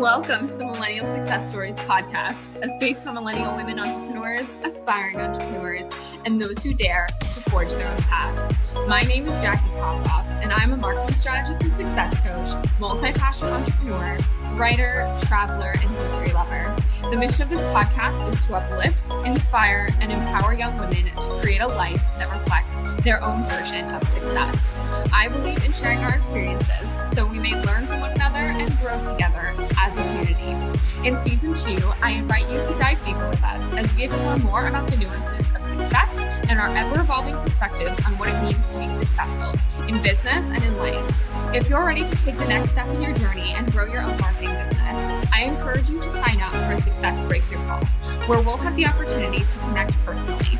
Welcome to the Millennial Success Stories podcast, a space for millennial women entrepreneurs, aspiring entrepreneurs, and those who dare to forge their own path. My name is Jackie Kossoff, and I'm a marketing strategist and success coach, multi passion entrepreneur, writer, traveler, and history lover. The mission of this podcast is to uplift, inspire, and empower young women to create a life that reflects their own version of success. I believe in sharing our experiences so we may learn from one another and grow together as a community. In season two, I invite you to dive deeper with us as we explore more about the nuances of success and our ever evolving perspectives on what it means to be successful in business and in life. If you're ready to take the next step in your journey and grow your own marketing business, I encourage you to sign up for a Success Breakthrough Call, where we'll have the opportunity to connect personally.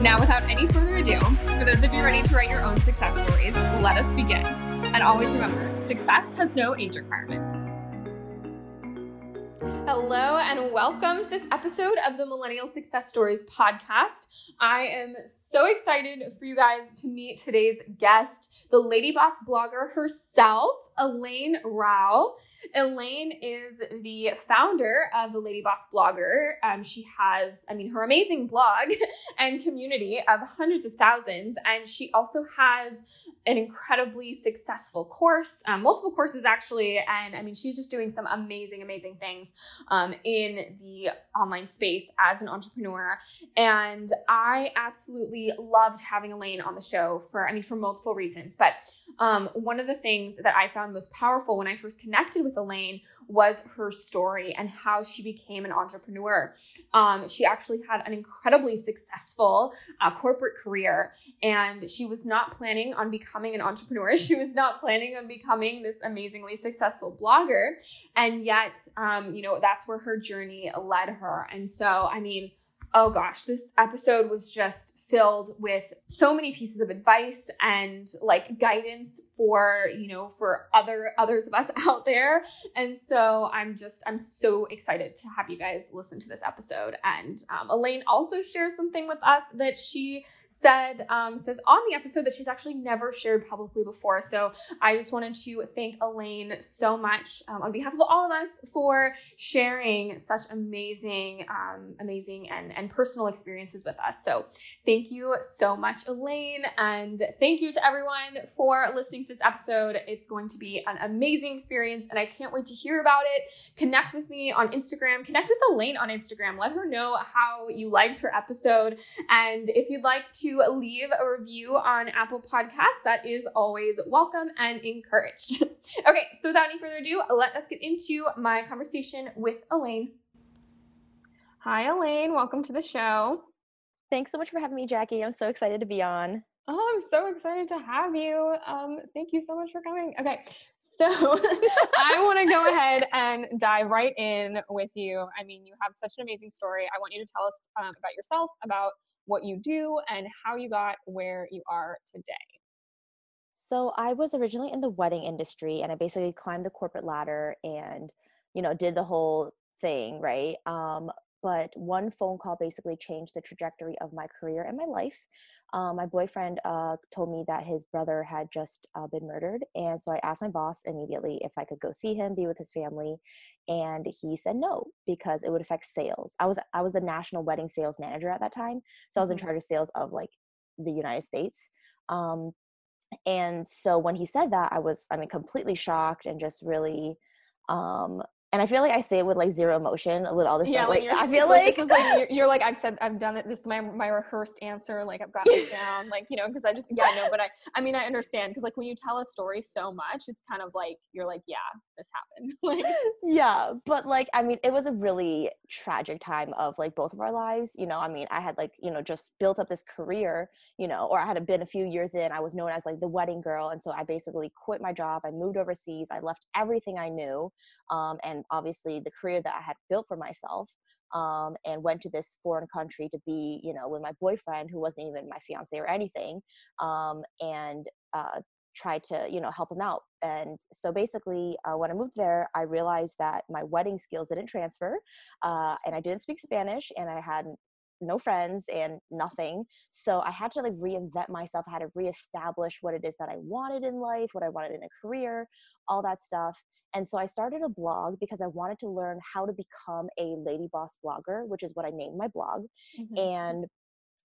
Now, without any further ado, for those of you ready to write your own success stories, let us begin. And always remember, success has no age requirement. Hello, and welcome to this episode of the Millennial Success Stories podcast. I am so excited for you guys to meet today's guest, the Lady Boss blogger herself, Elaine Rau. Elaine is the founder of the Lady Boss blogger. Um, she has, I mean, her amazing blog and community of hundreds of thousands, and she also has an incredibly successful course, um, multiple courses actually. And I mean, she's just doing some amazing, amazing things um, in the online space as an entrepreneur. And I absolutely loved having Elaine on the show for, I mean, for multiple reasons. But um, one of the things that I found most powerful when I first connected with Elaine was her story and how she became an entrepreneur. Um, she actually had an incredibly successful uh, corporate career, and she was not planning on becoming an entrepreneur. She was not planning on becoming this amazingly successful blogger, and yet, um, you know, that's where her journey led her. And so, I mean, oh gosh, this episode was just filled with so many pieces of advice and like guidance for, you know, for other others of us out there. And so I'm just I'm so excited to have you guys listen to this episode. And um, Elaine also shares something with us that she said um, says on the episode that she's actually never shared publicly before. So I just wanted to thank Elaine so much um, on behalf of all of us for sharing such amazing, um, amazing and and personal experiences with us. So thank you so much, Elaine, and thank you to everyone for listening this episode. It's going to be an amazing experience, and I can't wait to hear about it. Connect with me on Instagram. Connect with Elaine on Instagram. Let her know how you liked her episode, and if you'd like to leave a review on Apple Podcasts. That is always welcome and encouraged. okay, so without any further ado, let us get into my conversation with Elaine. Hi, Elaine. Welcome to the show. Thanks so much for having me, Jackie. I'm so excited to be on. Oh, I'm so excited to have you. Um, thank you so much for coming. Okay, so I want to go ahead and dive right in with you. I mean, you have such an amazing story. I want you to tell us um, about yourself, about what you do, and how you got where you are today. So I was originally in the wedding industry and I basically climbed the corporate ladder and, you know, did the whole thing, right? Um, but one phone call basically changed the trajectory of my career and my life. Um, my boyfriend uh, told me that his brother had just uh, been murdered, and so I asked my boss immediately if I could go see him, be with his family, and he said no because it would affect sales. I was I was the national wedding sales manager at that time, so I was in mm-hmm. charge of sales of like the United States. Um, and so when he said that, I was I mean completely shocked and just really um and I feel like I say it with like zero emotion with all this yeah, stuff. Like, I feel like, is like you're, you're, like I've said I've done it. This is my my rehearsed answer. Like I've got this down. Like you know because I just yeah no but I I mean I understand because like when you tell a story so much it's kind of like you're like yeah this happened. like yeah, but like I mean it was a really tragic time of like both of our lives. You know I mean I had like you know just built up this career you know or I had been a few years in. I was known as like the wedding girl and so I basically quit my job. I moved overseas. I left everything I knew um, and obviously the career that I had built for myself um, and went to this foreign country to be, you know, with my boyfriend who wasn't even my fiance or anything, um, and uh, tried to, you know, help him out. And so basically, uh, when I moved there, I realized that my wedding skills didn't transfer, uh, and I didn't speak Spanish, and I had no friends and nothing. So I had to like reinvent myself. I had to reestablish what it is that I wanted in life, what I wanted in a career, all that stuff. And so I started a blog because I wanted to learn how to become a lady boss blogger, which is what I named my blog. Mm-hmm. And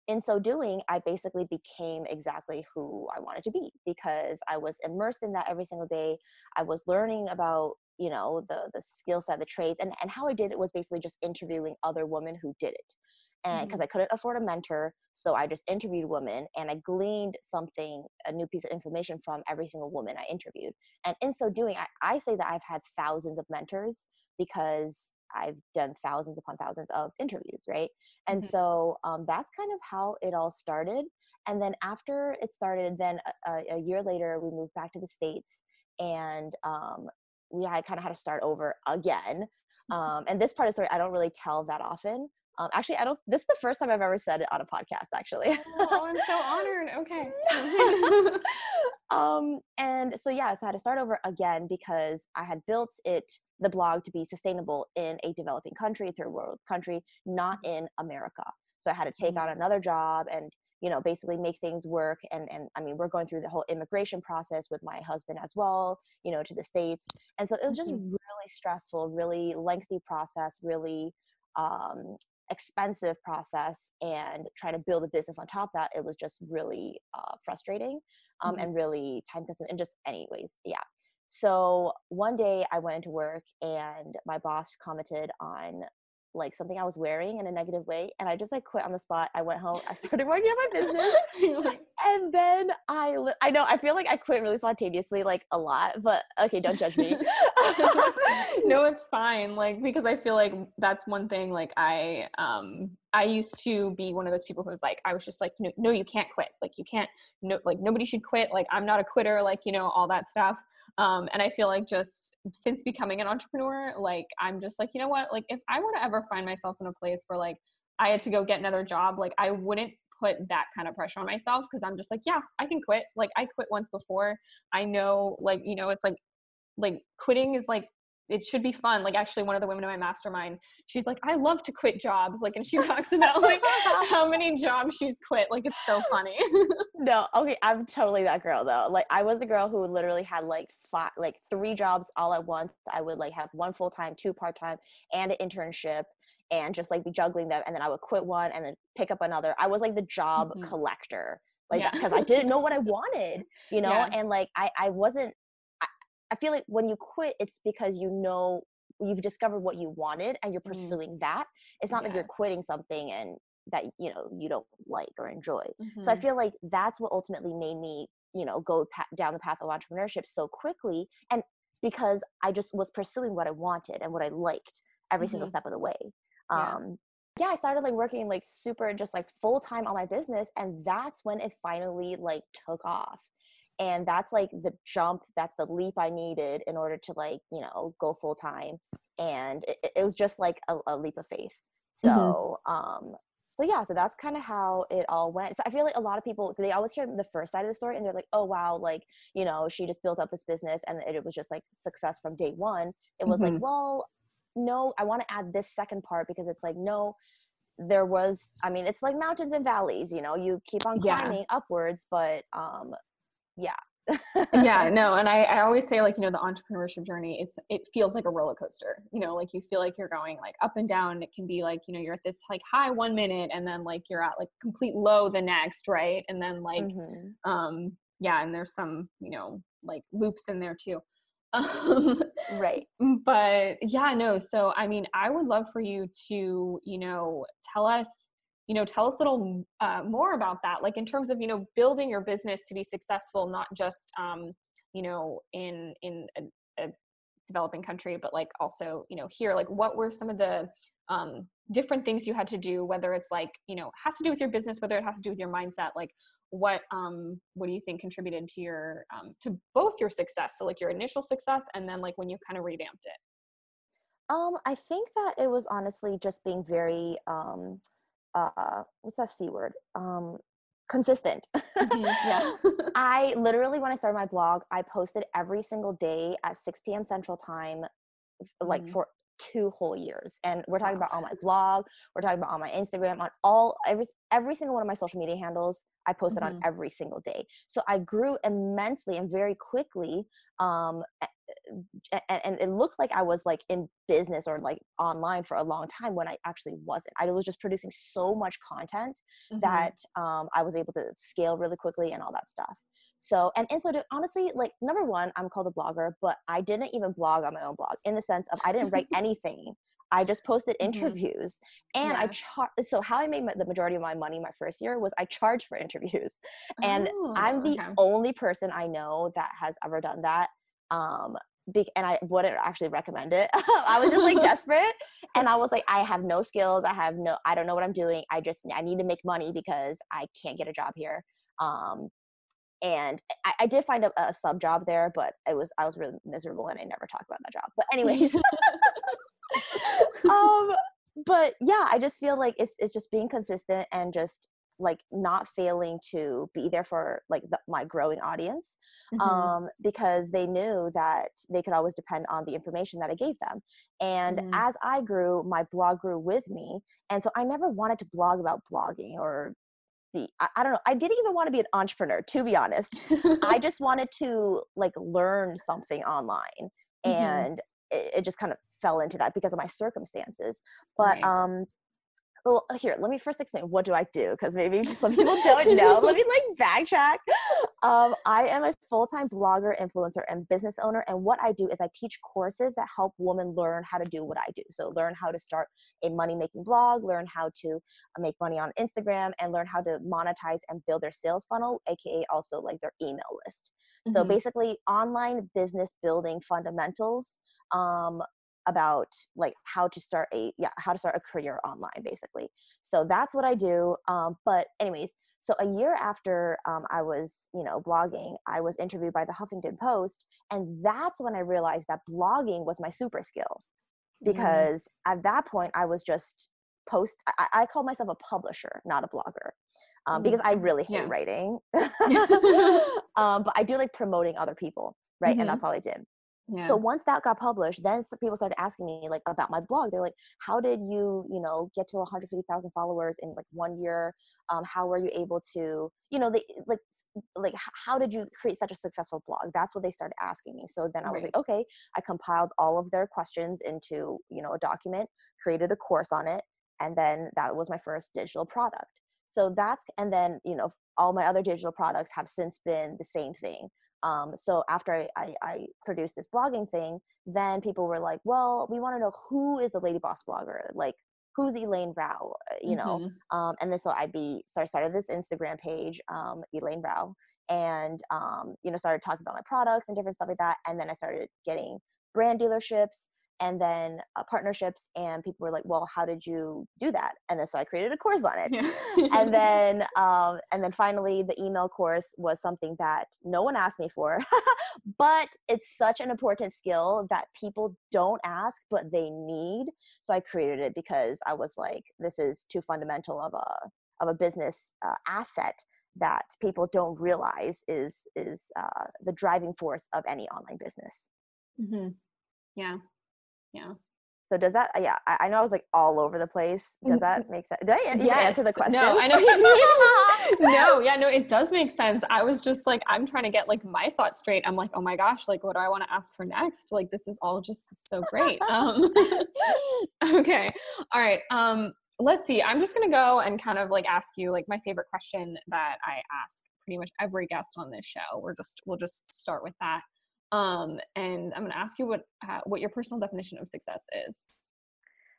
in so doing, I basically became exactly who I wanted to be because I was immersed in that every single day. I was learning about, you know, the the skill set, the trades, and and how I did it was basically just interviewing other women who did it and because mm-hmm. I couldn't afford a mentor, so I just interviewed women and I gleaned something, a new piece of information from every single woman I interviewed. And in so doing, I, I say that I've had thousands of mentors because I've done thousands upon thousands of interviews, right? And mm-hmm. so um, that's kind of how it all started. And then after it started, then a, a year later, we moved back to the States and um, we had kind of had to start over again. Mm-hmm. Um, and this part of the story I don't really tell that often, um, actually, I don't. This is the first time I've ever said it on a podcast. Actually. oh, I'm so honored. Okay. um, and so yeah, so I had to start over again because I had built it, the blog, to be sustainable in a developing country, third world country, not mm-hmm. in America. So I had to take mm-hmm. on another job and you know basically make things work and and i mean we're going through the whole immigration process with my husband as well you know to the states and so it was just mm-hmm. really stressful really lengthy process really um, expensive process and trying to build a business on top of that it was just really uh, frustrating um, mm-hmm. and really time consuming and just anyways yeah so one day i went into work and my boss commented on like something I was wearing in a negative way. And I just like quit on the spot. I went home, I started working on my business. and then I, I know, I feel like I quit really spontaneously, like a lot, but okay, don't judge me. no, it's fine. Like, because I feel like that's one thing, like I, um, I used to be one of those people who was like, I was just like, no, no, you can't quit. Like you can't, no, like nobody should quit. Like I'm not a quitter, like, you know, all that stuff. Um, and I feel like just since becoming an entrepreneur, like I'm just like, you know what? Like if I were to ever find myself in a place where like I had to go get another job, like I wouldn't put that kind of pressure on myself because I'm just like, yeah, I can quit. Like I quit once before. I know like, you know, it's like like quitting is like it should be fun. Like actually one of the women in my mastermind, she's like, I love to quit jobs. Like, and she talks about like how many jobs she's quit. Like it's so funny. no, okay. I'm totally that girl though. Like I was a girl who literally had like five, like three jobs all at once. I would like have one full-time, two part-time and an internship and just like be juggling them. And then I would quit one and then pick up another. I was like the job mm-hmm. collector like yeah. because I didn't know what I wanted, you know, yeah. and like I I wasn't I feel like when you quit, it's because you know you've discovered what you wanted and you're mm. pursuing mm. that. It's not yes. like you're quitting something and that you know you don't like or enjoy. Mm-hmm. So I mm-hmm. feel like that's what ultimately made me you know go pa- down the path of entrepreneurship so quickly and because I just was pursuing what I wanted and what I liked every mm-hmm. single step of the way. Yeah. Um, yeah, I started like working like super just like full time on my business, and that's when it finally like took off and that's like the jump that the leap i needed in order to like you know go full time and it, it, was just like a, a leap of faith mm-hmm. so mm-hmm. um so yeah so that's kind of how it all went so i feel like a lot of people they always hear the first side of the story and they're like oh wow like you know she just built up this business and it was just like success from day one it was mm-hmm. like well no i want to add this second part because it's like no there was i mean it's like mountains and valleys you know you keep on climbing yeah. upwards but um yeah. Yeah no and I, I always say like you know the entrepreneurship journey it's it feels like a roller coaster you know like you feel like you're going like up and down it can be like you know you're at this like high one minute and then like you're at like complete low the next right? And then like mm-hmm. um yeah and there's some you know like loops in there too. Um, right. but yeah no so i mean i would love for you to you know tell us you know tell us a little uh, more about that like in terms of you know building your business to be successful not just um, you know in in a, a, developing country but like also you know here like what were some of the um, different things you had to do whether it's like you know has to do with your business whether it has to do with your mindset like what um what do you think contributed to your um to both your success so like your initial success and then like when you kind of revamped it? Um i think that it was honestly just being very um uh what's that c word? Um consistent. Mm-hmm, yeah. I literally when i started my blog i posted every single day at 6 p.m central time like mm-hmm. for two whole years and we're talking about on my blog we're talking about on my instagram on all every every single one of my social media handles i posted mm-hmm. on every single day. So i grew immensely and very quickly um and, and it looked like i was like in business or like online for a long time when i actually wasn't i was just producing so much content mm-hmm. that um, i was able to scale really quickly and all that stuff so, and, and so to honestly, like number one, I'm called a blogger, but I didn't even blog on my own blog in the sense of I didn't write anything. I just posted mm-hmm. interviews and yeah. I char- so how I made the majority of my money my first year was I charged for interviews. And oh, I'm the okay. only person I know that has ever done that. Um be- and I wouldn't actually recommend it. I was just like desperate and I was like I have no skills. I have no I don't know what I'm doing. I just I need to make money because I can't get a job here. Um and I, I did find a, a, sub job there, but it was I was really miserable and I never talked about that job. But anyways, um, but yeah, I just feel like it's it's just being consistent and just like not failing to be there for like the, my growing audience mm-hmm. um, because they knew that they could always depend on the information that i gave them and mm-hmm. as i grew my blog grew with me and so i never wanted to blog about blogging or be I, I, don't know i didn't even want to be an entrepreneur to be honest i just wanted to like learn something online mm-hmm. and it, it, just kind of fell into that because of my circumstances but right. um well here let me first explain what do i do? Because maybe some people don't know let me like backtrack. Um, i am a full-time blogger influencer and business owner and what i do is i teach courses that help women learn how to do what i do. So learn how to start a money making blog learn how to uh, make money on instagram and learn how to monetize and build their sales funnel aka also like their email list. Mm-hmm. so basically online business building fundamentals um, about like how to start a yeah how to start a career online basically so that's what i do um, but anyways so a year after um, i was you know blogging i was interviewed by the huffington post and that's when i realized that blogging was my super skill mm-hmm. because mm. at that point i was just post i, I called myself a publisher not a blogger um, because i mm-hmm. really hate yeah. writing um, but i do like promoting other people right mm-hmm. and that's all i did yeah. So once that got published, then people started asking me like about my blog. They're like, "How did you, you know, get to 150,000 followers in like one year? Um, how were you able to, you know, they like like how did you create such a successful blog?" That's what they started asking me. So then I was right. like, "Okay." I compiled all of their questions into you know a document, created a course on it, and then that was my first digital product. So that's and then you know all my other digital products have since been the same thing um, so after I, I, I, produced this blogging thing, then people were like, well, we want to know who is the Lady Boss blogger? Like, who's Elaine Rau? Uh, you know? Mm-hmm. Um, and then so I be, so I started this Instagram page, um, Elaine Rau, and, um, you know, started talking about my products and different stuff like that. And then I started getting brand dealerships and then uh, partnerships and people were like well how did you do that? And then so i created a course on it. Yeah. and then um, and then finally the email course was something that no one asked me for but it's such an important skill that people don't ask but they need. So i created it because i was like this is too fundamental of a of a business uh, asset that people don't realize is is uh, the driving force of any online business. Mm-hmm. yeah yeah. So does that yeah I, I, know i was like all over the place. Does that make sense did i even yes. answer the question no i know you no yeah no it does make sense. I was just like i'm trying to get like my thoughts straight. I'm like oh my gosh like what do i want to ask for next? Like this is all just so great. Um okay. All right um let's see. I'm just gonna go and kind of like ask you like my favorite question that i ask pretty much every guest on this show. We're just we'll just start with that um, and I'm going to ask you what uh, what your personal definition of success is.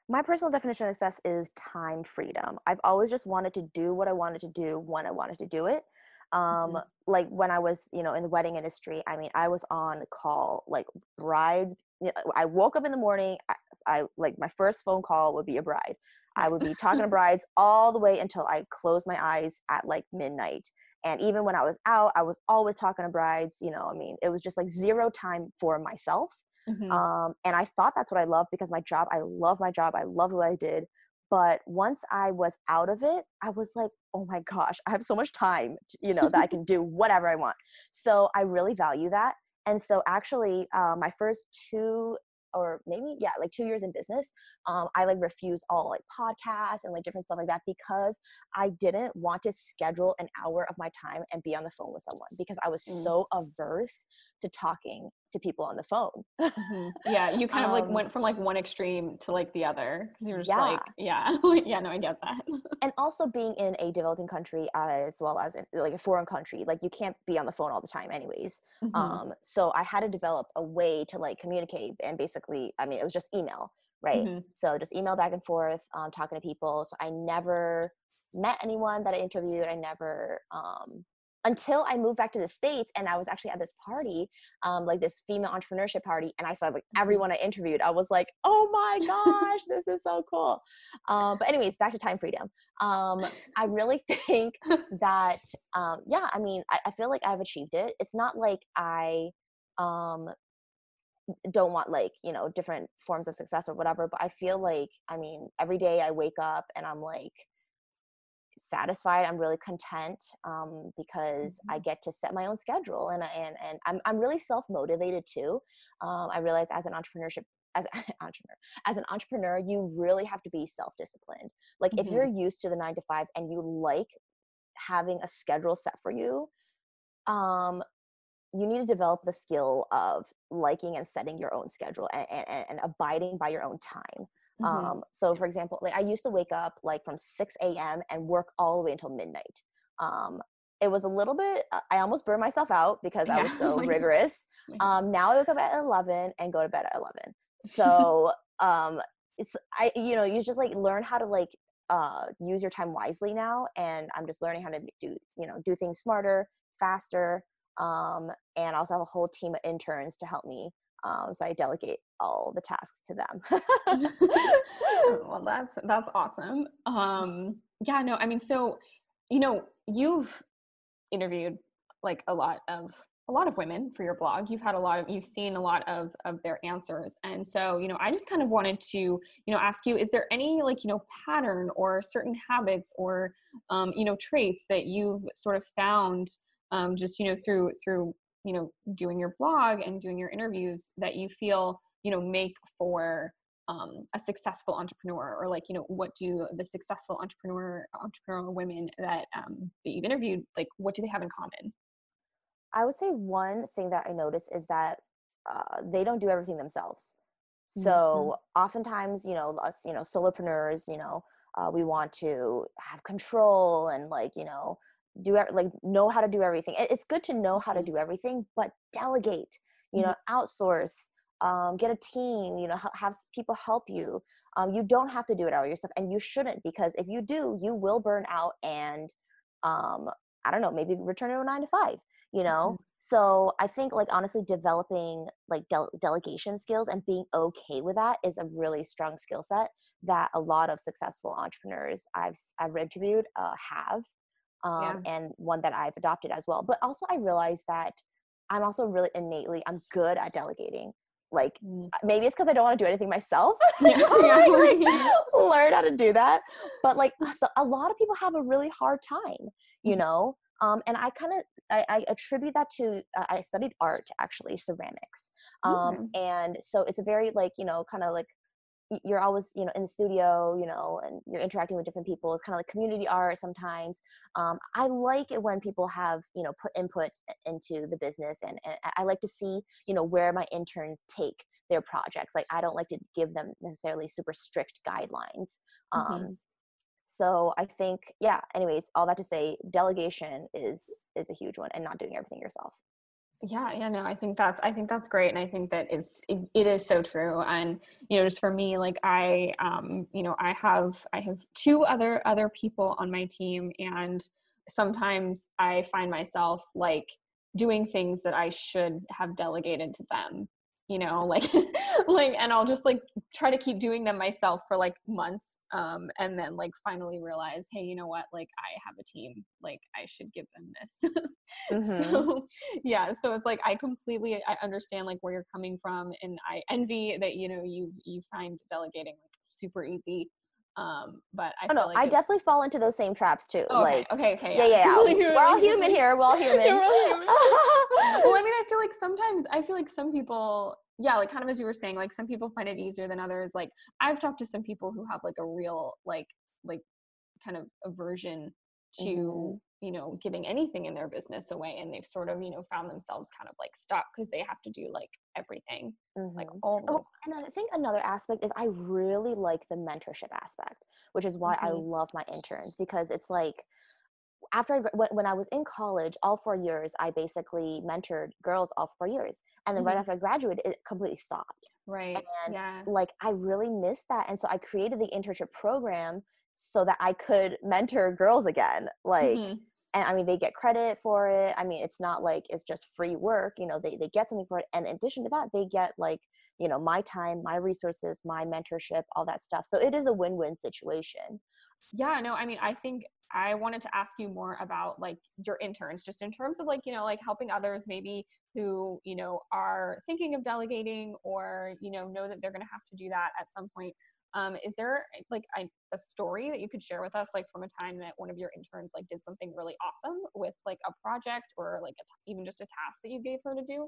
My personal definition of success is time freedom. I've always just wanted to do what I wanted to do when I wanted to do it. Um, mm-hmm. Like when I was, you know, in the wedding industry, I mean, I was on call like brides. I woke up in the morning. I, I like my first phone call would be a bride. I would be talking to brides all the way until I closed my eyes at like midnight. And even when I was out, I was always talking to brides. You know, I mean, it was just like zero time for myself. Mm-hmm. Um, and I thought that's what I loved because my job, I love my job. I love what I did. But once I was out of it, I was like, oh my gosh, I have so much time, to, you know, that I can do whatever I want. So I really value that. And so actually, uh, my first two or maybe yeah like two years in business um, i like refused all like podcasts and like different stuff like that because i didn't want to schedule an hour of my time and be on the phone with someone because i was mm. so averse to talking to people on the phone. mm-hmm. Yeah, you kind of like um, went from like one extreme to like the other because you were just yeah. like, yeah, yeah, no, I get that. and also being in a developing country as well as in, like a foreign country, like you can't be on the phone all the time, anyways. Mm-hmm. Um, so I had to develop a way to like communicate, and basically, I mean, it was just email, right? Mm-hmm. So just email back and forth, um, talking to people. So I never met anyone that I interviewed. I never um, until I moved back to the States and I was actually at this party, um, like this female entrepreneurship party, and I saw like mm-hmm. everyone I interviewed. I was like, oh my gosh, this is so cool. Um, but, anyways, back to time freedom. Um, I really think that, um, yeah, I mean, I, I, feel like I've achieved it. It's not like I, um, don't want like you know different forms of success or whatever but i feel like i mean every day i wake up and i'm like satisfied i'm really content um, because mm-hmm. i get to set my own schedule and and, and i'm, I'm really self-motivated too um, i realize as an entrepreneurship as an entrepreneur as an entrepreneur you really have to be self-disciplined like mm-hmm. if you're used to the nine to five and you like having a schedule set for you um you need to develop the skill of liking and setting your own schedule and, and, and abiding by your own time Mm-hmm. Um, so for example, like I used to wake up like from 6 a.m. and work all the way until midnight. Um, it was a little bit, uh, I almost burned myself out because I was so rigorous. Um, now I wake up at 11 and go to bed at 11. So, um, it's, I, you know, you just like learn how to like, uh, use your time wisely now. And I'm just learning how to do, you know, do things smarter, faster. Um, and I also have a whole team of interns to help me um, so I delegate all the tasks to them. well, that's that's awesome. Um, yeah, no, I mean, so you know, you've interviewed like a lot of a lot of women for your blog. You've had a lot of you've seen a lot of of their answers, and so you know, I just kind of wanted to you know ask you: Is there any like you know pattern or certain habits or um, you know traits that you've sort of found um, just you know through through you know doing your blog and doing your interviews that you feel you know make for um, a successful entrepreneur or like you know what do the successful entrepreneur entrepreneurial women that um, that you've interviewed like what do they have in common i would say one thing that i notice is that uh, they don't do everything themselves so mm-hmm. oftentimes you know us you know solopreneurs you know uh, we want to have control and like you know do like know how to do everything it's good to know how to mm-hmm. do everything but delegate you know mm-hmm. outsource um, get a team you know have people help you um, you don't have to do it all yourself and you shouldn't because if you do you will burn out and um, i don't know maybe return to a nine to five you know mm-hmm. so i think like honestly developing like de- delegation skills and being okay with that is a really strong skill set that a lot of successful entrepreneurs i've i've interviewed uh, have um, yeah. and one that I've adopted as well. But also, I realized that I'm also really innately I'm good at delegating. Like mm. maybe it's because I don't want to do anything myself. Yeah. yeah. like, learn how to do that. But like, so a lot of people have a really hard time, you mm. know. Um, and I kind of I, I, attribute that to uh, I studied art actually ceramics, um, mm. and so it's a very like you know kind of like you're always you know in the studio you know and you're interacting with different people it's kind of like community art sometimes. Um, i like it when people have you know put input into the business and, and i like to see you know where my interns take their projects like i don't like to give them necessarily super strict guidelines. Mm-hmm. um, so i think yeah anyways all that to say delegation is is a huge one and not doing everything yourself yeah yeah no i think that's i think that's great and i think that it's it, it is so true and you know just for me like i um you know i have i have two other other people on my team and sometimes i find myself like doing things that i should have delegated to them you know like like and i'll just like try to keep doing them myself for like months um and then like finally realize hey you know what? Like i have a team. Like i should give them this. Mm-hmm. so yeah so it's like i completely i understand like where you're coming from and i envy that you know you you find delegating like super easy um but i oh, no, like i definitely fall into those same traps too oh, like okay okay yeah yeah, yeah. we're all human here we're all human, yeah, we're all human. well i mean i feel like sometimes i feel like some people yeah like kind of as you were saying like some people find it easier than others like i've talked to some people who have like a real like like kind of aversion to mm-hmm. You know giving anything in their business away and they've sort of you know found themselves kind of like stuck because they have to do like everything mm-hmm. like all oh, and i think another aspect is i really like the mentorship aspect which is why mm-hmm. i love my interns because it's like after I, when I was in college, all four years, I basically mentored girls all four years. And then mm-hmm. right after I graduated, it completely stopped. Right. And yeah. like, I really missed that. And so I created the internship program so that I could mentor girls again. Like, mm-hmm. and I mean, they get credit for it. I mean, it's not like it's just free work, you know, they, they get something for it. And in addition to that, they get like, you know, my time, my resources, my mentorship, all that stuff. So it is a win win situation. Yeah, no, I mean, I think I wanted to ask you more about like your interns, just in terms of like, you know, like helping others maybe who, you know, are thinking of delegating or, you know, know that they're going to have to do that at some point. Um, is there like a, a, story that you could share with us, like from a time that one of your interns like did something really awesome with like a project or like a, even just a task that you gave her to do?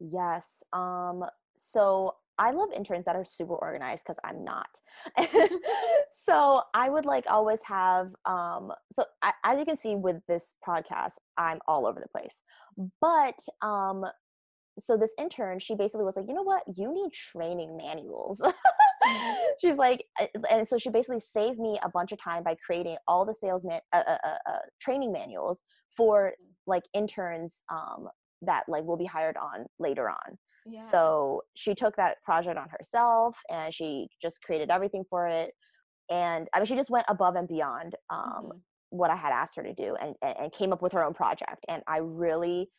Yes. Um, so I love interns that are super organized because I'm not. so I would like always have, um, so I, as you can see with this podcast, I'm all over the place. But um, so this intern, she basically was like, you know what? You need training manuals. She's like, and so she basically saved me a bunch of time by creating all the sales man, uh, uh, uh, uh training manuals for like interns um, that like will be hired on later on. Yeah. So she took that project on herself and she just created everything for it. And I mean, she just went above and beyond um, mm-hmm. what I had asked her to do and, and, and came up with her own project. And I really,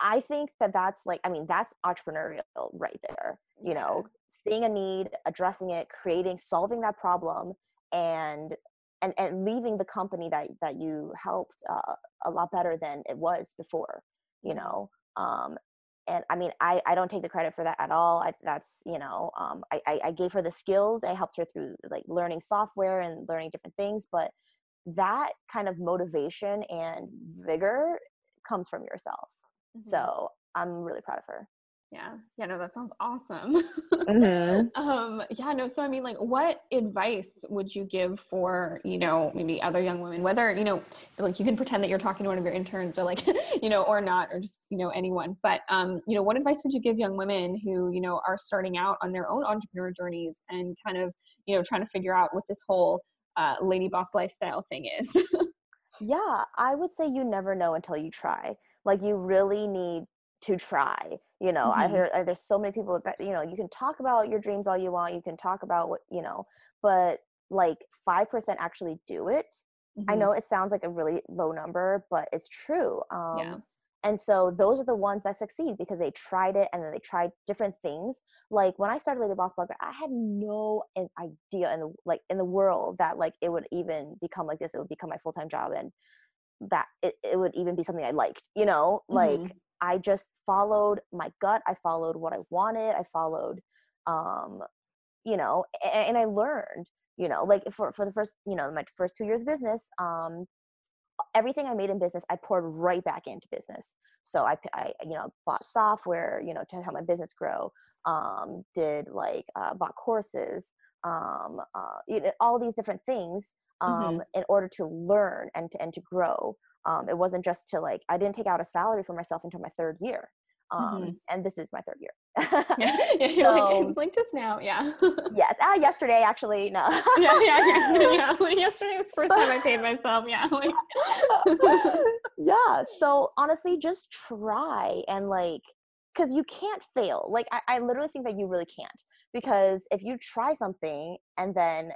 I think that that's like, I mean, that's entrepreneurial right there. You know, seeing a need, addressing it, creating, solving that problem, and and and leaving the company that that you helped uh, a lot better than it was before. You mm-hmm. know, um, and I mean, I, I don't take the credit for that at all. I, that's, you know, um, I, I, I gave her the skills. I helped her through like learning software and learning different things. But that kind of motivation and vigor comes from yourself. Mm-hmm. So I'm really proud of her. Yeah. Yeah no that sounds awesome. Mm-hmm. um yeah no so i mean like what advice would you give for you know maybe other young women whether you know like you can pretend that you're talking to one of your interns or like you know or not or just you know anyone but um you know what advice would you give young women who you know are starting out on their own entrepreneur journeys and kind of you know trying to figure out what this whole uh, lady boss lifestyle thing is? Yeah i would say you never know until you try like you really need to try you know mm-hmm. i hear uh, there's so many people that you know you can talk about your dreams all you want you can talk about what you know but like 5% actually do it mm-hmm. i know it sounds like a really low number but it's true um yeah. and so those are the ones that succeed because they tried it and then they tried different things like when i started lady boss blogger i had no idea in the like in the world that like it would even become like this it would become my full-time job and that it, it would even be something i liked you know like mm-hmm I just followed my gut. I followed what I wanted. I followed, um, you know, and, and I learned, you know, like for, for the first, you know, my first two years business, um, everything I made in business, I poured right back into business. So I, I you know, bought software, you know, to help my business grow. Um, did like uh, bought courses, um, uh, you know, all these different things um, mm-hmm. in order to learn and to and to grow um, it wasn't just to like i didn't take out a salary for myself until my third year um, mm-hmm. and this is my third year yeah, yeah so, like, like, just now yeah yes uh, yesterday actually no yeah yeah yesterday, yeah. Like, yesterday was first time i paid myself yeah like yeah so honestly just try and like because you can't fail like I, I literally think that you really can't because if you try something and then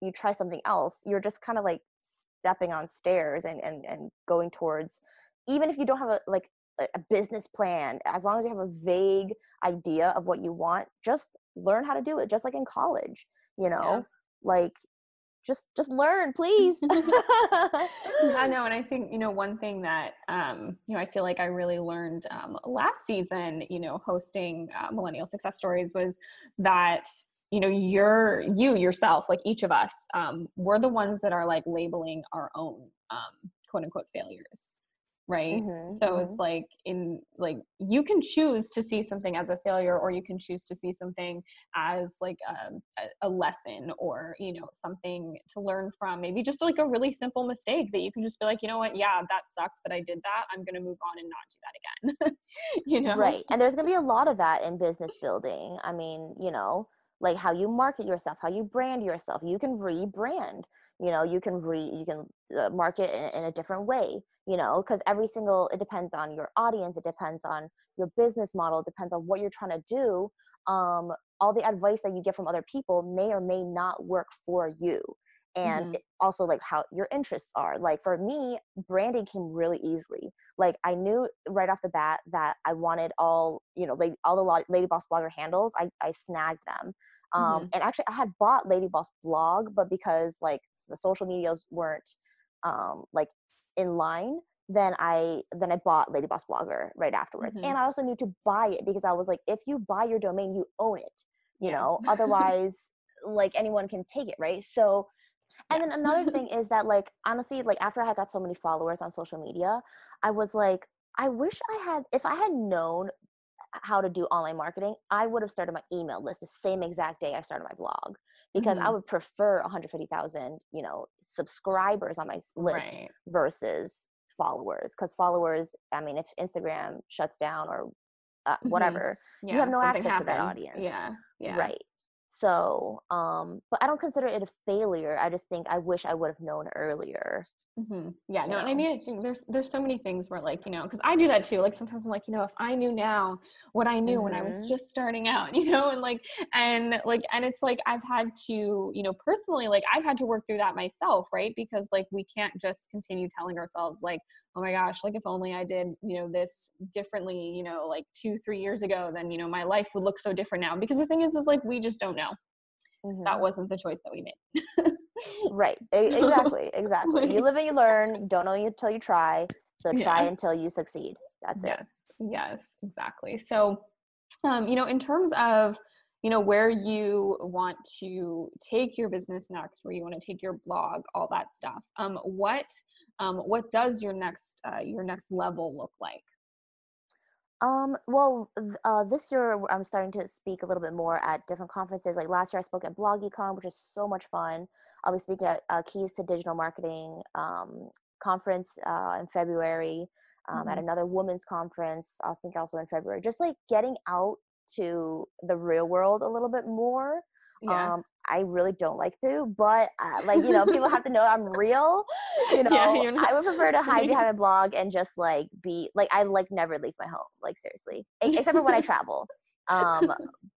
you try something else you're just kind of like stepping on stairs and and, and going towards even if you don't have a like a business plan as long as you have a vague idea of what you want just learn how to do it just like in college you know yeah. like just just learn please i know and i think you know one thing that um you know i feel like i really learned um last season you know hosting uh, millennial success stories was that you know you're you yourself like each of us um, we're the ones that are like labeling our own um, quote unquote failures right? Mm-hmm, so mm-hmm. it's like in like you can choose to see something as a failure or you can choose to see something as like um, a, a, lesson or you know something to learn from. Maybe just like a really simple mistake that you can just be like you know what? Yeah that sucked that i did that. I'm gonna move on and not do that again. You know? Right and there's gonna be a lot of that in business building. I mean you know like how you market yourself how you brand yourself. You can rebrand you know you can re you can uh, market in, in a different way you know because every single it depends on your audience it depends on your business model it depends on what you're trying to do. Um, all the advice that you get from other people may or may not work for you and mm-hmm. also like how your interests are like for me branding came really easily like i knew right off the bat that i wanted all you know like all the lady boss blogger handles i, I snagged them um, mm-hmm. and actually i had bought lady boss blog but because like the social medias weren't um, like in line then i then i bought lady boss blogger right afterwards mm-hmm. and i also knew to buy it because i was like if you buy your domain you own it you yeah. know otherwise like anyone can take it right so and then another thing is that like honestly like after i got so many followers on social media i was like i wish i had if i had known how to do online marketing i would have started my email list the same exact day i started my blog because mm-hmm. i would prefer 150000 you know subscribers on my list right. versus followers because followers i mean if instagram shuts down or uh, mm-hmm. whatever yeah, you have no access happens. to that audience yeah yeah right so, um, but I don't consider it a failure. I just think I wish I would have known earlier. Mm-hmm. Yeah, no, and I mean, I think there's there's so many things where like you know, because I do that too. Like sometimes I'm like, you know, if I knew now what I knew mm-hmm. when I was mm-hmm. just starting out, you know, and like and like and it's like I've had to, you know, personally, like I've had to work through that myself, right? Because like we can't just continue telling ourselves like, oh my gosh, like if only I did, you know, this differently, you know, like two three years ago, then you know my life would look so different now. Because the thing is, is like we just don't know. Mm-hmm. That wasn't the choice that we made. right. exactly. Exactly. You live and you learn. You don't know until you try. So try yeah. until you succeed. That's yes. it. Yes, exactly. So, um, you know, in terms of, you know, where you want to take your business next, where you want to take your blog, all that stuff. Um, what, um, what does your next, uh, your next level look like? Um, well, uh, this year I'm starting to speak a little bit more at different conferences. Like last year, I spoke at BloggyCon, which is so much fun. I'll be speaking at uh, Keys to Digital Marketing um, conference uh, in February. Um, mm-hmm. At another women's conference, I think also in February. Just like getting out to the real world a little bit more. Yeah. Um, I really don't like to, but uh, like you know, people have to know I'm real. You know, yeah, I would prefer to hide behind a blog and just like be like I like never leave my home, like seriously, except for when I travel. Um,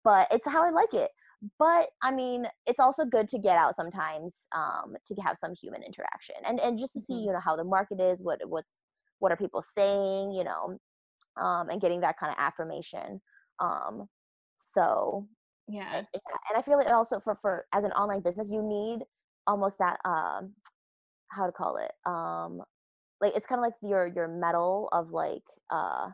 but it's how I like it. But I mean, it's also good to get out sometimes um, to have some human interaction and and just to see mm-hmm. you know how the market is, what what's what are people saying, you know, um, and getting that kind of affirmation. Um, so yeah and i feel it also for for as an online business you need almost that um how to call it um like it's kind of like your your medal of like uh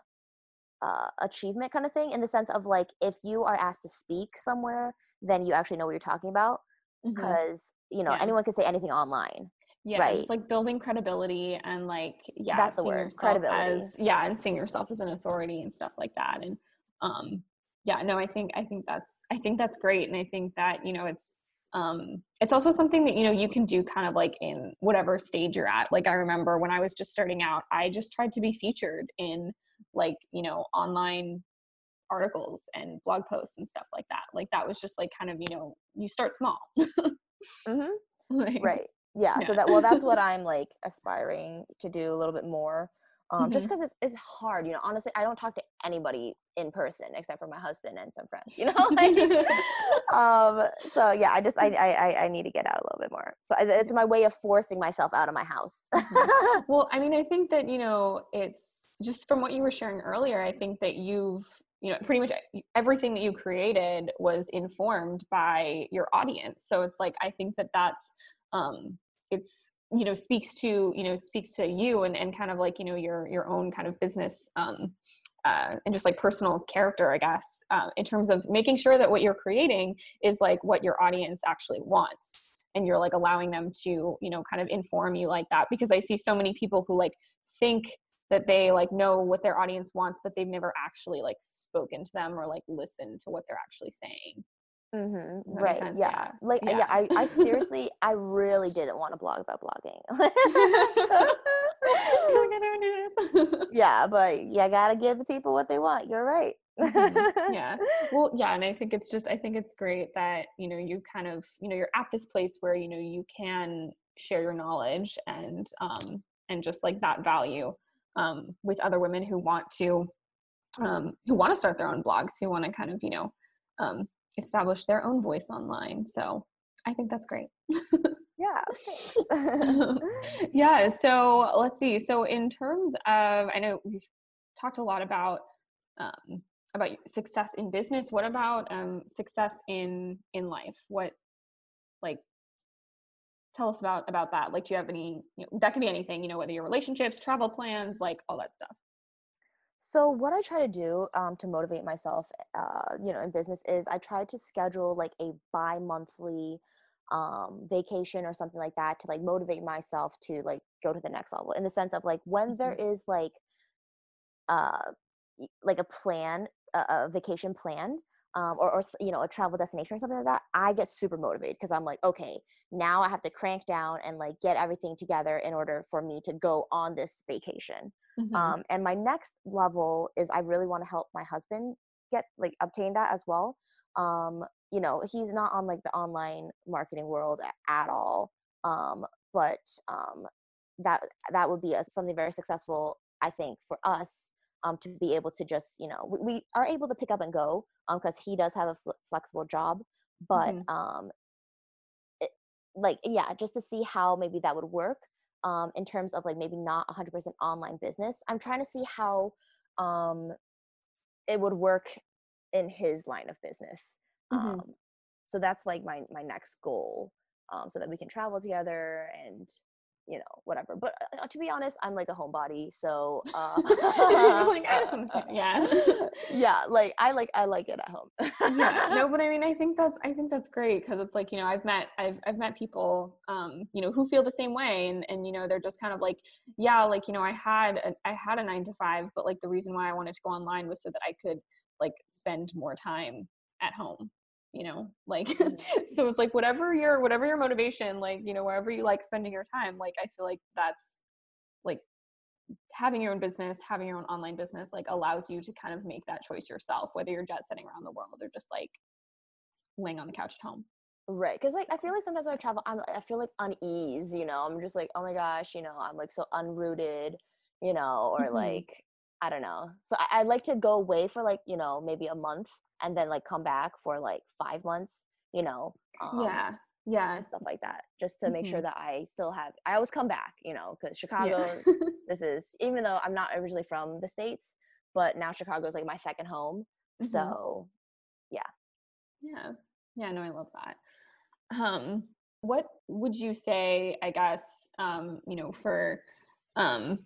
uh achievement kind of thing in the sense of like if you are asked to speak somewhere then you actually know what you're talking about because mm-hmm. you know yeah. anyone can say anything online yeah right? just like building credibility and like yeah that's the word credibility as yeah and seeing yourself as an authority and stuff like that and um yeah no i think i think that's i think that's great and i think that you know it's um it's also something that you know you can do kind of like in whatever stage you're at. Like i remember when i was just starting out i just tried to be featured in like you know online articles and blog posts and stuff like that. Like that was just like kind of you know you start small. Mm-hmm. like, right. Yeah, yeah. so that well that's what i'm like aspiring to do a little bit more um, mm-hmm. just because it's, it's hard you know honestly i don't talk to anybody in person except for my husband and some friends you know like, um, so yeah i just I, I i need to get out a little bit more. So it's my way of forcing myself out of my house. Mm-hmm. well i mean i think that you know it's just from what you were sharing earlier i think that you've you know pretty much everything that you created was informed by your audience. So it's like i think that that's um it's you know speaks to you know speaks to you and, and kind of like you know your your own kind of business um, uh, and just like personal character i guess uh, in terms of making sure that what you're creating is like what your audience actually wants and you're like allowing them to you know kind of inform you like that. Because i see so many people who like think that they like know what their audience wants but they've never actually like spoken to them or like listened to what they're actually saying Mm-hmm. Right. Yeah. yeah. Like yeah. yeah, I, I seriously I really didn't want to blog about blogging. yeah, but you gotta give the people what they want. You're right. mm-hmm. Yeah. Well, yeah, and I think it's just I think it's great that, you know, you kind of, you know, you're at this place where, you know, you can share your knowledge and um and just like that value um with other women who want to um who want to start their own blogs, who want to kind of, you know, um establish their own voice online. So I think that's great. yeah. yeah. So let's see. So in terms of, I know we've talked a lot about um, about success in business. What about um, success in in life? What like tell us about about that like do you have any you know, that could be anything you know whether your relationships travel plans like all that stuff so what I try to do um, to motivate myself, uh, you know, in business is I try to schedule like a bi-monthly um, vacation or something like that to like motivate myself to like go to the next level. In the sense of like when mm-hmm. there is like, uh, like a plan, a, a vacation plan, um, or, or you know a travel destination or something like that i get super motivated because i'm like okay now i have to crank down and like get everything together in order for me to go on this vacation mm-hmm. um, and my next level is i really want to help my husband get like obtain that as well um, you know he's not on like the online marketing world at all um, but um, that that would be a, something very successful i think for us um, to be able to just you know we, we are able to pick up and go because um, he does have a fl- flexible job but mm-hmm. um it, like yeah just to see how maybe that would work um in terms of like maybe not 100% online business i'm trying to see how um it would work in his line of business mm-hmm. um so that's like my my next goal um so that we can travel together and you know whatever but uh, to be honest i'm like a homebody so uh like i just want to say yeah. Yeah like i like i like it at home. Yeah no but i mean i think that's i think that's great because it's like you know i've met i've i've met people um you know who feel the same way and and you know they're just kind of like yeah like you know i had a, i had a 9 to 5 but like the reason why i wanted to go online was so that i could like spend more time at home you know like mm-hmm. so it's like whatever your whatever your motivation like you know wherever you like spending your time like i feel like that's like having your own business having your own online business like allows you to kind of make that choice yourself whether you're jet setting around the world or just like laying on the couch at home right because like i feel like sometimes when i travel i'm i feel like unease you know i'm just like oh my gosh you know i'm like so unrooted you know or mm-hmm. like i don't know so I, i'd like to go away for like you know maybe a month and then like come back for like five months you know um, yeah yeah stuff like that just to make mm-hmm. sure that i still have i always come back you know because chicago yeah. this is even though i'm not originally from the states but now chicago is like my second home mm-hmm. so yeah yeah yeah no i love that um what would you say i guess um you know for um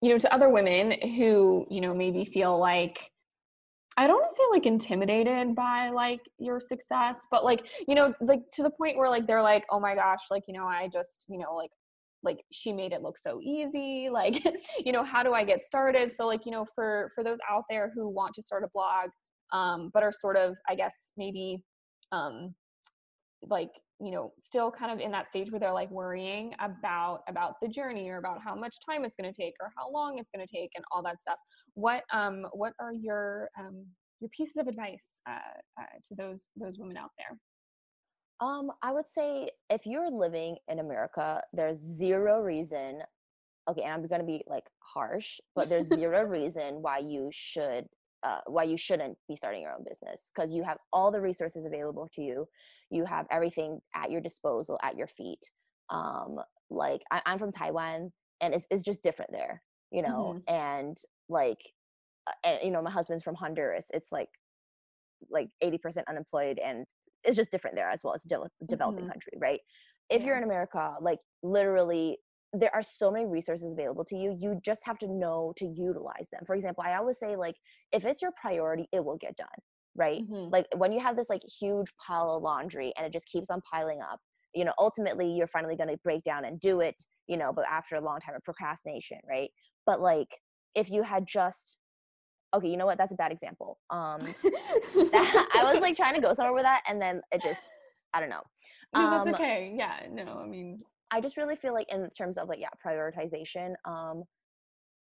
you know to other women who you know maybe feel like I don't want to say like intimidated by like your success, but like, you know, like to the point where like they're like, oh my gosh, like, you know, I just, you know, like, like she made it look so easy like you know how do i get started? So like you know for for those out there who want to start a blog um but are sort of i guess maybe um like you know still kind of in that stage where they're like worrying about about the journey or about how much time it's going to take or how long it's going to take and all that stuff. What um what are your um your pieces of advice uh, uh, to those those women out there? Um i would say if you're living in america there's zero reason okay and i'm going to be like harsh but there's zero reason why you should uh, why you shouldn't be starting your own business because you have all the resources available to you you have everything at your disposal at your feet um, like I, am from taiwan and it's, it's just different there you know mm-hmm. and like uh, and you know my husband's from honduras it's like like 80% unemployed and it's just different there as well as de- developing mm-hmm. country right if yeah. you're in america like literally there are so many resources available to you you just have to know to utilize them. For example i always say like if it's your priority it will get done right? Mm-hmm. like when you have this like huge pile of laundry and it just keeps on piling up you know ultimately you're finally going to break down and do it you know but after a long time of procrastination right? But like if you had just okay you know what? That's a bad example. Um that, i was like trying to go somewhere with that and then it just i don't know. No um, that's okay. Yeah no i mean i just really feel like in terms of like yeah prioritization um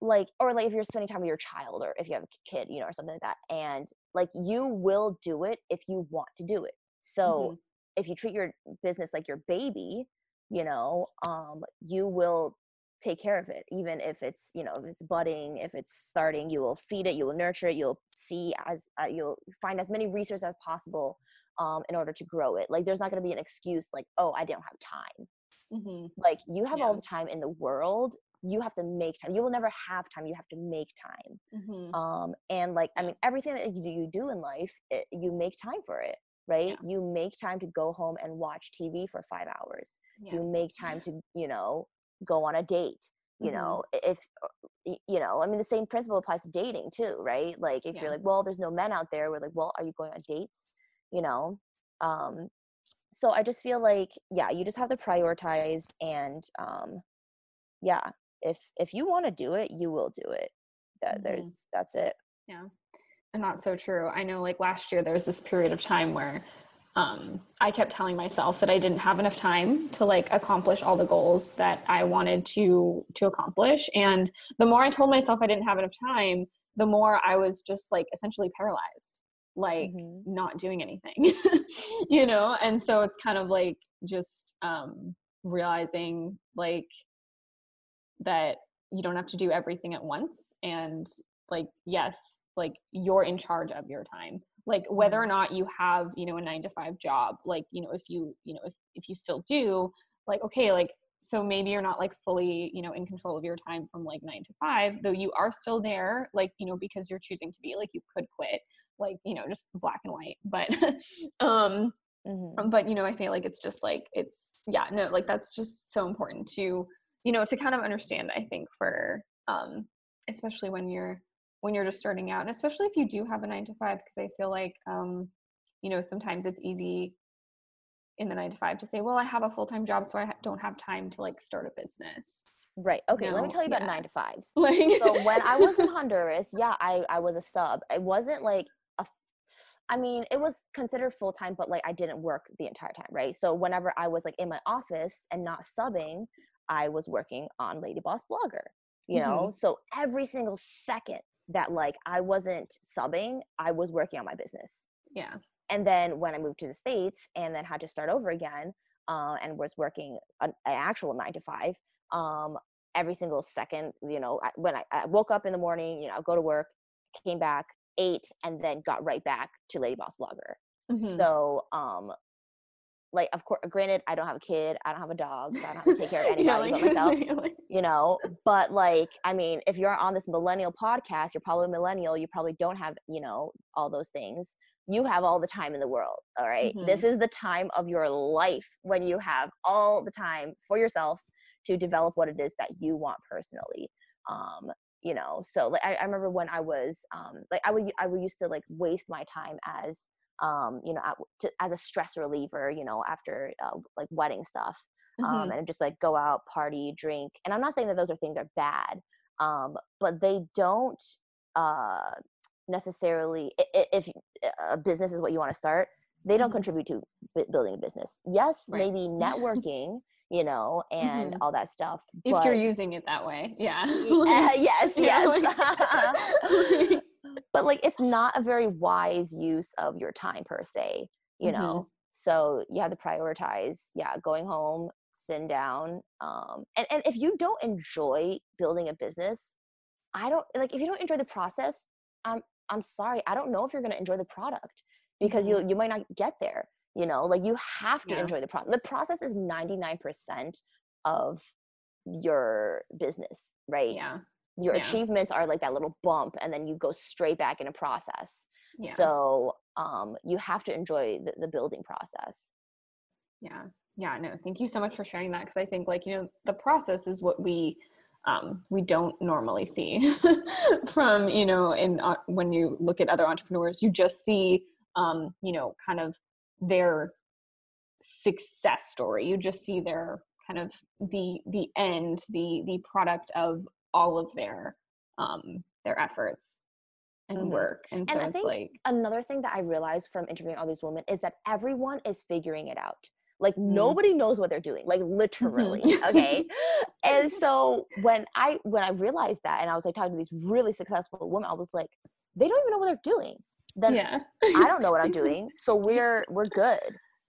like or like if you're spending time with your child or if you have a kid you know or something like that and like you will do it if you want to do it. So mm-hmm. if you treat your business like your baby you know um you will take care of it even if it's you know if it's budding if it's starting you will feed it you will nurture it you'll see as uh, you'll find as many resources as possible um, in order to grow it. Like there's not going to be an excuse like oh i don't have time mm-hmm. like you have yeah. all the time in the world you have to make time you will never have time you have to make time mm-hmm. um, and like i mean everything that you do, you do in life it, you make time for it right yeah. you make time to go home and watch tv for five hours yes. you make time to you know go on a date you mm-hmm. know if you know i mean the same principle applies to dating too right like if yeah. you're like well there's no men out there we're like well are you going on dates you know um so i just feel like yeah you just have to prioritize and um yeah if if you want to do it you will do it that mm-hmm. there's that's it yeah and that's so true i know like last year there was this period of time where um, I kept telling myself that I didn't have enough time to like accomplish all the goals that I wanted to to accomplish. And the more I told myself I didn't have enough time, the more I was just like essentially paralyzed, like mm-hmm. not doing anything, you know. And so it's kind of like just um, realizing like that you don't have to do everything at once, and like yes, like you're in charge of your time like whether or mm-hmm. not you have you know a nine to five job like you know if you you know if, if you still do like okay like so maybe you're not like fully you know in control of your time from like nine to five though you are still there like you know because you're choosing to be like you could quit like you know just black and white but um mm-hmm. but you know i feel like it's just like it's yeah no like that's just so important to you know to kind of understand i think for um especially when you're when you're just starting out and especially if you do have a nine to five because i feel like um you know sometimes it's easy in the nine to five to say well i have a full-time job so i don't have time to like start a business right okay no, let me tell you about yeah. nine to fives like so when i was in honduras yeah i i was a sub it wasn't like I mean, it was considered full time, but like I didn't work the entire time, right? So whenever I was like in my office and not subbing, I was working on Lady Boss Blogger, you know? Mm-hmm. So every single second that like I wasn't subbing, I was working on my business. Yeah. And then when I moved to the States and then had to start over again uh, and was working an, an, actual nine to five, um, every single second, you know, I, when I, I, woke up in the morning, you know, i go to work, came back, ate, and then got right back to Lady Boss Blogger. Mm-hmm. So um, like of course granted i don't have a kid i don't have a dog so i don't have to take care of anybody yeah, like, but myself you know but like i mean if you're on this millennial podcast you're probably a millennial you probably don't have you know all those things you have all the time in the world all right? mm-hmm. this is the time of your life when you have all the time for yourself to develop what it is that you want personally um you know so like I, I remember when i was um like i would i would used to like waste my time as um, you know, to, as a stress reliever, you know, after uh, like wedding stuff, um, mm-hmm. and just like go out, party, drink. And I'm not saying that those are things are bad, um, but they don't uh, necessarily. If a business is what you want to start, they don't mm-hmm. contribute to building a business. Yes, right. maybe networking. You know, and mm-hmm. all that stuff. If you're using it that way, yeah. uh, yes, yes but like it's not a very wise use of your time per se you mm-hmm. know so you have to prioritize yeah going home sitting down um and, and if you don't enjoy building a business i don't like if you don't enjoy the process i'm i'm sorry i don't know if you're going to enjoy the product because mm-hmm. you you might not get there you know like you have to yeah. enjoy the process the process is 99% of your business right yeah your yeah. achievements are like that little bump and then you go straight back in a process yeah. so um, you have to enjoy the, the building process yeah yeah no thank you so much for sharing that because i think like you know the process is what we um, we don't normally see from you know in uh, when you look at other entrepreneurs you just see um, you know kind of their success story you just see their kind of the the end the the product of all of their um their efforts and mm-hmm. work and so and I think like another thing that i realized from interviewing all these women is that everyone is figuring it out like mm. nobody knows what they're doing like literally mm-hmm. okay and so when i when i realized that and i was like talking to these really successful women i was like they don't even know what they're doing then yeah. i don't know what i'm doing so we're we're good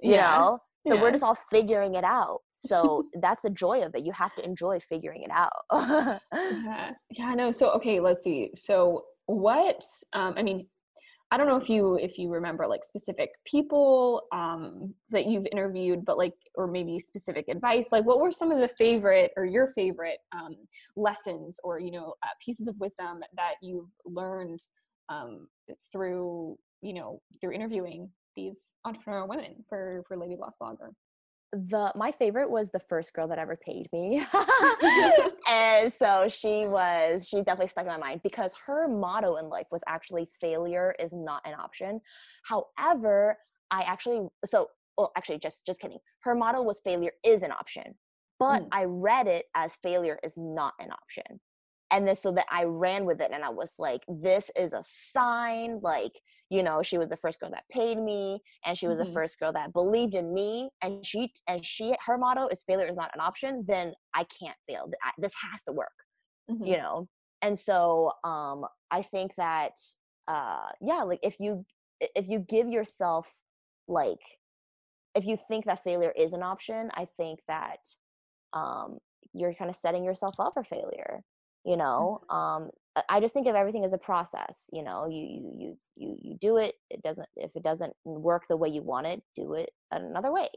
you yeah. know so yeah. we're just all figuring it out so that's the joy of it you have to enjoy figuring it out yeah yeah no so okay let's see so what um i mean I don't know if you if you remember like specific people um, that you've interviewed, but like or maybe specific advice. Like, what were some of the favorite or your favorite um, lessons or you know uh, pieces of wisdom that you've learned um, through you know through interviewing these entrepreneurial women for for Lady Boss Blogger? the my favorite was the first girl that ever paid me. And so she was she definitely stuck in my mind because her motto in life was actually failure is not an option. However i actually so well actually just just kidding. Her motto was failure is an option. But mm. i read it as failure is not an option and then so that i ran with it and i was like this is a sign like you know she was the first girl that paid me and she was mm-hmm. the first girl that believed in me and she and she her motto is failure is not an option then i can't fail this has to work mm-hmm. you know and so um i think that uh yeah like if you if you give yourself like if you think that failure is an option i think that um you're kind of setting yourself up for failure you know mm-hmm. um I just think of everything as a process. You know, you you you you you do it. It doesn't if it doesn't work the way you want it, do it another way.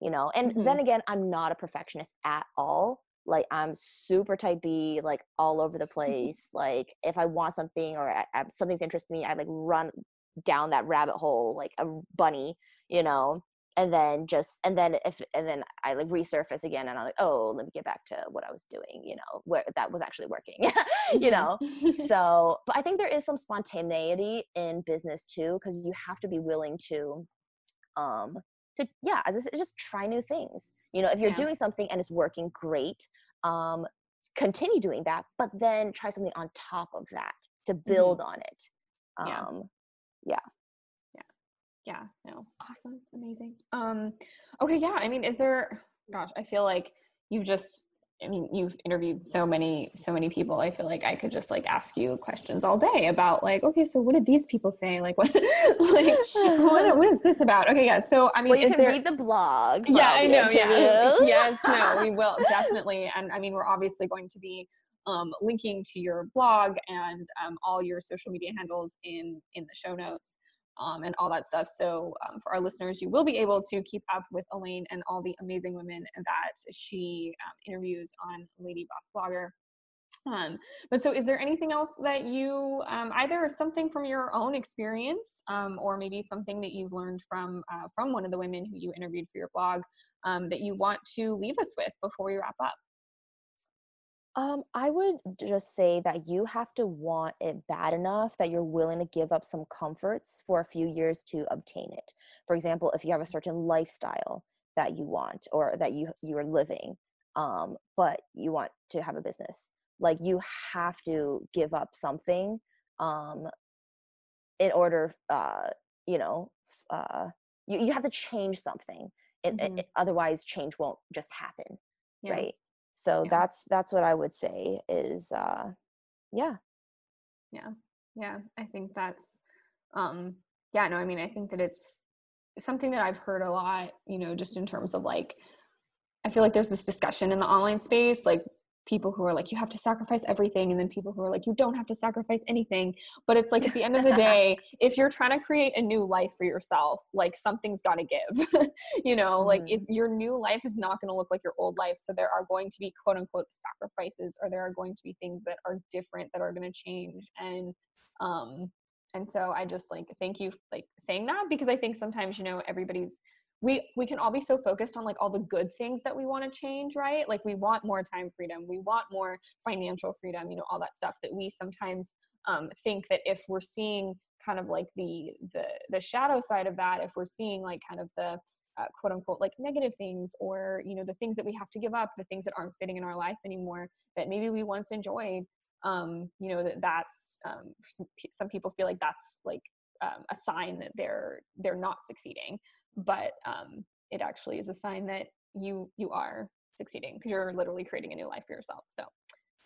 You know, and mm-hmm. then again, I'm not a perfectionist at all. Like I'm super type B, like all over the place. like if I want something or I, I, something's interesting me, I like run down that rabbit hole like a bunny. You know, and then just and then if and then i like resurface again and i'm like oh let me get back to what i was doing you know where that was actually working you know so but i think there is some spontaneity in business too because you have to be willing to um to yeah just, just try new things you know if you're yeah. doing something and it's working great um continue doing that but then try something on top of that to build mm-hmm. on it um yeah. yeah yeah no. Awesome. Amazing. Um okay yeah i mean is there gosh i feel like you've just i mean you've interviewed so many so many people. I feel like i could just like ask you questions all day about like okay so what did these people say? Like what like what was this about? Okay yeah so i mean well, you is can there read the blog yeah i know yeah. yes no we will definitely. And i mean we're obviously going to be um, linking to your blog and um, all your social media handles in in the show notes um, and all that stuff. So, um, for our listeners, you will be able to keep up with Elaine and all the amazing women that she um, interviews on Lady Boss Blogger. Um, but so, is there anything else that you um, either something from your own experience, um, or maybe something that you've learned from uh, from one of the women who you interviewed for your blog that you want to leave us with before we wrap up? Um, I would just say that you have to want it bad enough that you're willing to give up some comforts for a few years to obtain it. For example, if you have a certain lifestyle that you want or that you you are living, um, but you want to have a business, like you have to give up something um, in order, uh, you know, uh, you you have to change something. It, mm-hmm. it, otherwise, change won't just happen, yeah. right? So yeah. that's that's what i would say is uh yeah yeah yeah i think that's um yeah no i mean i think that it's something that i've heard a lot you know just in terms of like i feel like there's this discussion in the online space like people who are like you have to sacrifice everything and then people who are like you don't have to sacrifice anything but it's like at the end of the day if you're trying to create a new life for yourself like something's got to give you know mm-hmm. like if your new life is not going to look like your old life so there are going to be quote unquote sacrifices or there are going to be things that are different that are going to change and um and so i just like thank you like saying that because i think sometimes you know everybody's we we can all be so focused on like all the good things that we want to change right? Like we want more time freedom we want more financial freedom you know all that stuff that we sometimes um, think that if we're seeing kind of like the the the shadow side of that if we're seeing like kind of the uh, quote unquote like negative things or you know the things that we have to give up the things that aren't fitting in our life anymore that maybe we once enjoyed um, you know that that's um, some, some people feel like that's like um, a sign that they're they're not succeeding but um, it actually is a sign that you you are succeeding because you're literally creating a new life for yourself so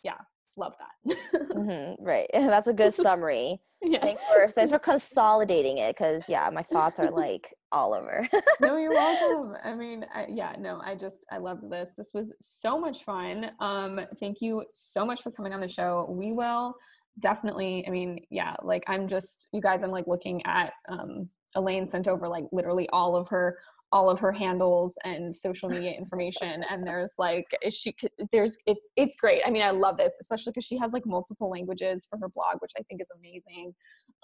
yeah love that. Mm-hmm, right that's a good summary. Yeah. thanks for thanks for consolidating it because yeah my thoughts are like all over. No you're welcome i mean I, yeah no i just i loved this this was so much fun um thank you so much for coming on the show we will definitely i mean yeah like i'm just you guys i'm like looking at um elaine sent over like literally all of her all of her handles and social media information and there's like she there's it's it's great. I mean i love this especially because she has like multiple languages for her blog which i think is amazing.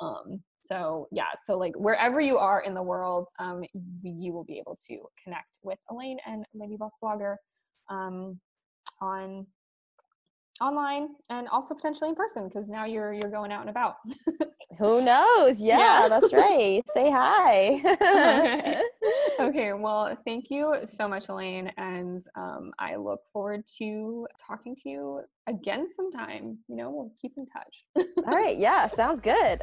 Um so yeah so like wherever you are in the world um you will be able to connect with elaine and lady boss blogger um on online and also potentially in person because now you're you're going out and about. Who knows? Yeah, yeah. that's right. Say hi. Okay. okay well thank you so much elaine and um, i look forward to talking to you again sometime. You know we'll keep in touch. All right. Yeah sounds good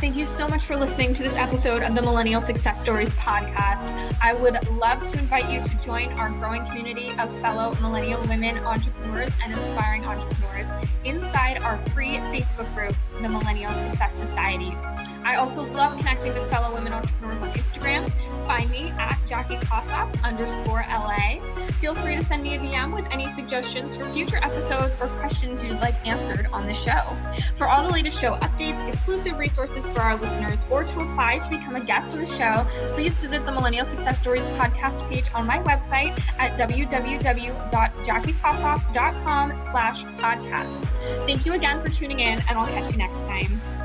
Thank you so much for listening to this episode of the Millennial Success Stories podcast. I would love to invite you to join our growing community of fellow millennial women entrepreneurs and aspiring entrepreneurs inside our free Facebook group, the Millennial Success Society. I also love connecting with fellow women entrepreneurs on Instagram. Find me at Jackie Kossoff underscore LA. Feel free to send me a DM with any suggestions for future episodes or questions you'd like answered on the show. For all the latest show updates, exclusive resources for our listeners, or to apply to become a guest on the show, please visit the Millennial Success Stories podcast page on my website at www.jackiekossoff.com slash podcast. Thank you again for tuning in, and I'll catch you next time.